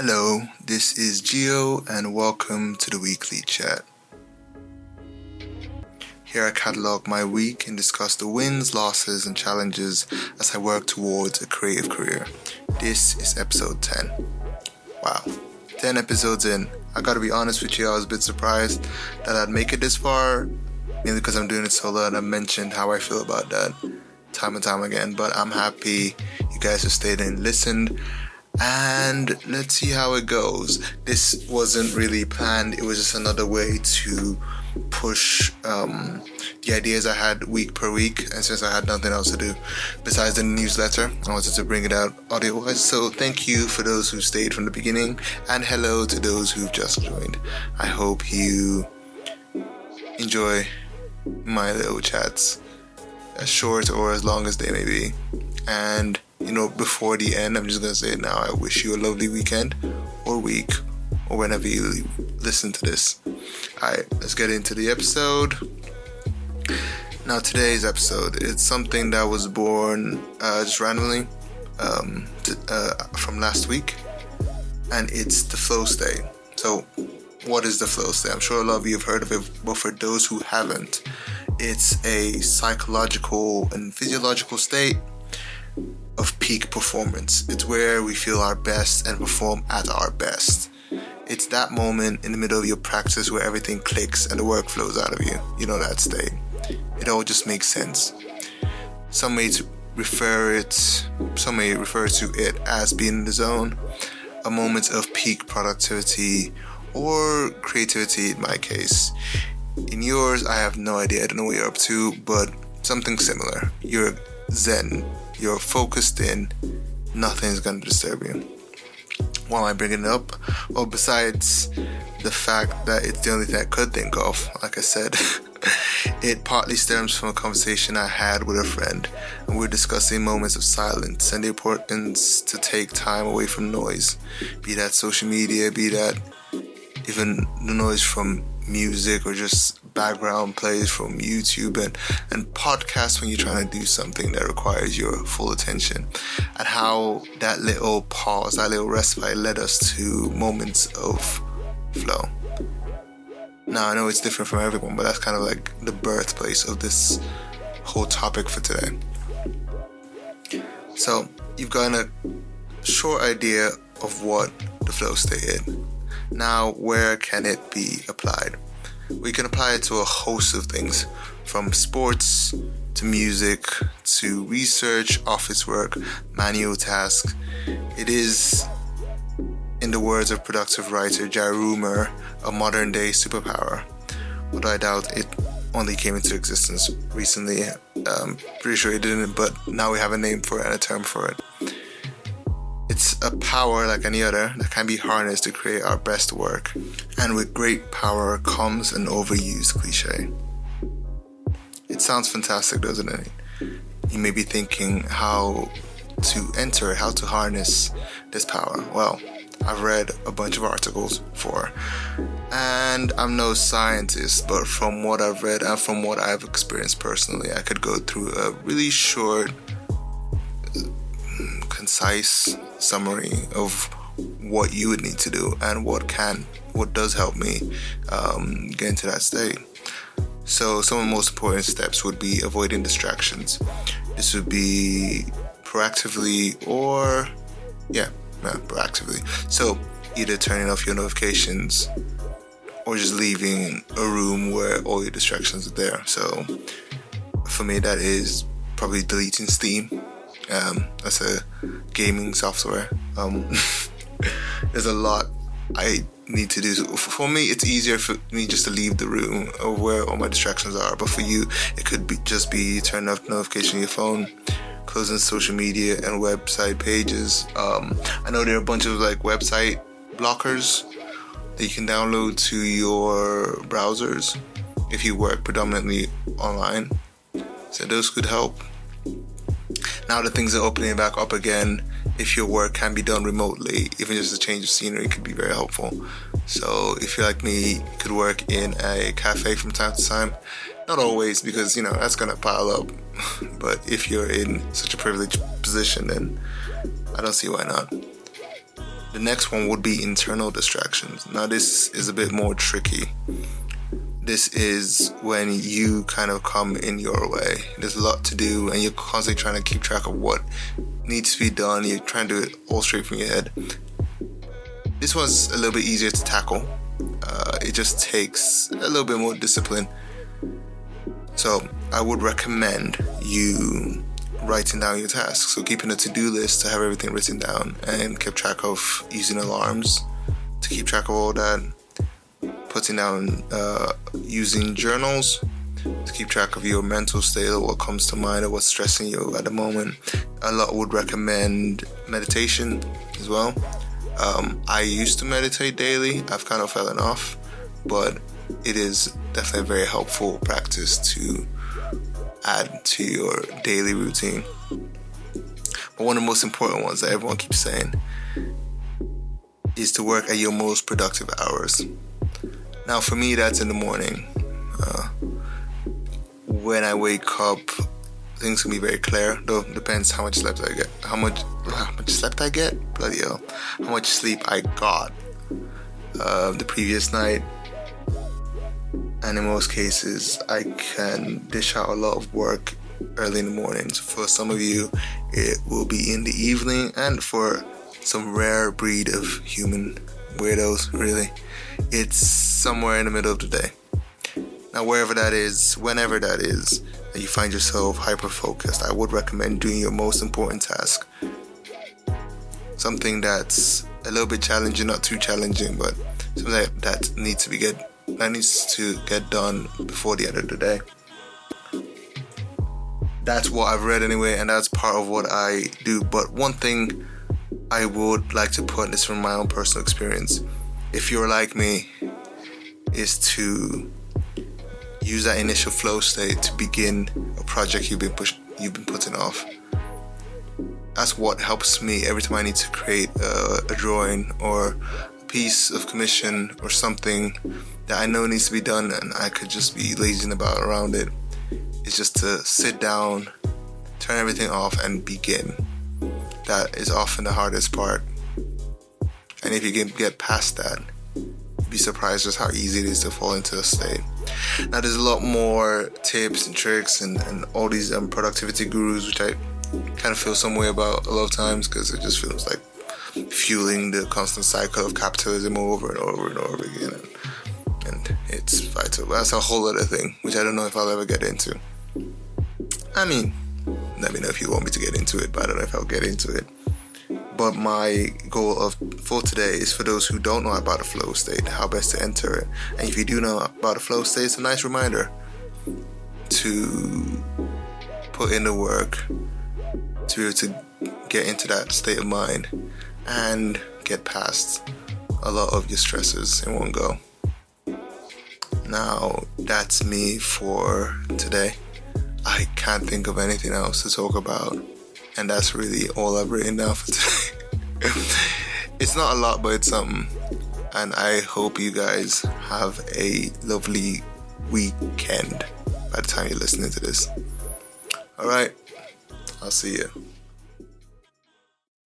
Hello, this is Geo, and welcome to the weekly chat. Here I catalogue my week and discuss the wins, losses, and challenges as I work towards a creative career. This is episode 10. Wow, 10 episodes in. I gotta be honest with you, I was a bit surprised that I'd make it this far, mainly because I'm doing it solo and I mentioned how I feel about that time and time again. But I'm happy you guys have stayed and listened and let's see how it goes. This wasn't really planned, it was just another way to push um, the ideas I had week per week. And since I had nothing else to do besides the newsletter, I wanted to bring it out audio wise. So thank you for those who stayed from the beginning, and hello to those who've just joined. I hope you enjoy my little chats, as short or as long as they may be. And you know, before the end, I'm just gonna say now. I wish you a lovely weekend or week or whenever you listen to this. Alright, let's get into the episode. Now, today's episode, it's something that was born uh, just randomly um, uh, from last week, and it's the flow state. So, what is the flow state? I'm sure a lot of you have heard of it, but for those who haven't, it's a psychological and physiological state of peak performance. It's where we feel our best and perform at our best. It's that moment in the middle of your practice where everything clicks and the work flows out of you. You know that state. It all just makes sense. Some may refer it some may refer to it as being in the zone, a moment of peak productivity or creativity in my case. In yours, I have no idea. I don't know what you're up to, but something similar. You're zen you're focused in, nothing's gonna disturb you. Why am I bringing it up? Well, besides the fact that it's the only thing I could think of, like I said, it partly stems from a conversation I had with a friend, and we were discussing moments of silence and the importance to take time away from noise, be that social media, be that even the noise from music or just background plays from YouTube and, and podcasts when you're trying to do something that requires your full attention. And how that little pause, that little respite led us to moments of flow. Now, I know it's different from everyone, but that's kind of like the birthplace of this whole topic for today. So, you've got a short idea of what the flow state is. Now, where can it be applied? We can apply it to a host of things from sports to music to research, office work, manual tasks. It is, in the words of productive writer Jari Roomer, a modern day superpower. Although I doubt it only came into existence recently. Um, pretty sure it didn't, but now we have a name for it and a term for it. It's a power like any other that can be harnessed to create our best work. And with great power comes an overused cliche. It sounds fantastic, doesn't it? You may be thinking how to enter, how to harness this power. Well, I've read a bunch of articles for, and I'm no scientist, but from what I've read and from what I've experienced personally, I could go through a really short concise summary of what you would need to do and what can what does help me um, get into that state. So some of the most important steps would be avoiding distractions. This would be proactively or yeah, yeah proactively. So either turning off your notifications or just leaving a room where all your distractions are there. So for me that is probably deleting steam um, as a gaming software. Um, there's a lot I need to do. For me, it's easier for me just to leave the room of where all my distractions are. But for you, it could be just be turning off notification on your phone, closing social media and website pages. Um, I know there are a bunch of like website blockers that you can download to your browsers if you work predominantly online. So those could help now that things are opening back up again, if your work can be done remotely, even just a change of scenery could be very helpful. So if you're like me, you could work in a cafe from time to time. Not always, because you know that's gonna pile up. but if you're in such a privileged position, then I don't see why not. The next one would be internal distractions. Now, this is a bit more tricky. This is when you kind of come in your way. There's a lot to do, and you're constantly trying to keep track of what needs to be done. You're trying to do it all straight from your head. This one's a little bit easier to tackle. Uh, it just takes a little bit more discipline. So, I would recommend you writing down your tasks. So keeping a to-do list to have everything written down and keep track of using alarms to keep track of all that. Putting down uh, using journals to keep track of your mental state or what comes to mind or what's stressing you at the moment. A lot would recommend meditation as well. Um, I used to meditate daily. I've kind of fallen off, but it is definitely a very helpful practice to add to your daily routine. But one of the most important ones that everyone keeps saying is to work at your most productive hours. Now, for me, that's in the morning. Uh, when I wake up, things can be very clear. Though depends how much sleep I get. How much how much sleep I get? Bloody hell! How much sleep I got uh, the previous night and in most cases i can dish out a lot of work early in the mornings for some of you it will be in the evening and for some rare breed of human weirdos really it's somewhere in the middle of the day now wherever that is whenever that is that you find yourself hyper focused i would recommend doing your most important task something that's a little bit challenging not too challenging but something that, that needs to be get that needs to get done before the end of the day. That's what I've read anyway, and that's part of what I do. But one thing I would like to put this from my own personal experience, if you're like me, is to use that initial flow state to begin a project you've been push, you've been putting off. That's what helps me every time I need to create a, a drawing or a piece of commission or something that I know needs to be done and I could just be lazing about around it is just to sit down, turn everything off, and begin. That is often the hardest part. And if you can get past that, be surprised just how easy it is to fall into a state. Now, there's a lot more tips and tricks and, and all these um, productivity gurus, which I kind of feel some way about a lot of times because it just feels like fueling the constant cycle of capitalism over and over and over again. And and it's vital. That's a whole other thing, which I don't know if I'll ever get into. I mean, let me know if you want me to get into it, but I don't know if I'll get into it. But my goal of for today is for those who don't know about the flow state, how best to enter it. And if you do know about the flow state, it's a nice reminder to put in the work to be able to get into that state of mind and get past a lot of your stresses in one go. Now, that's me for today. I can't think of anything else to talk about, and that's really all I've written down for today. it's not a lot, but it's something. And I hope you guys have a lovely weekend by the time you're listening to this. All right, I'll see you.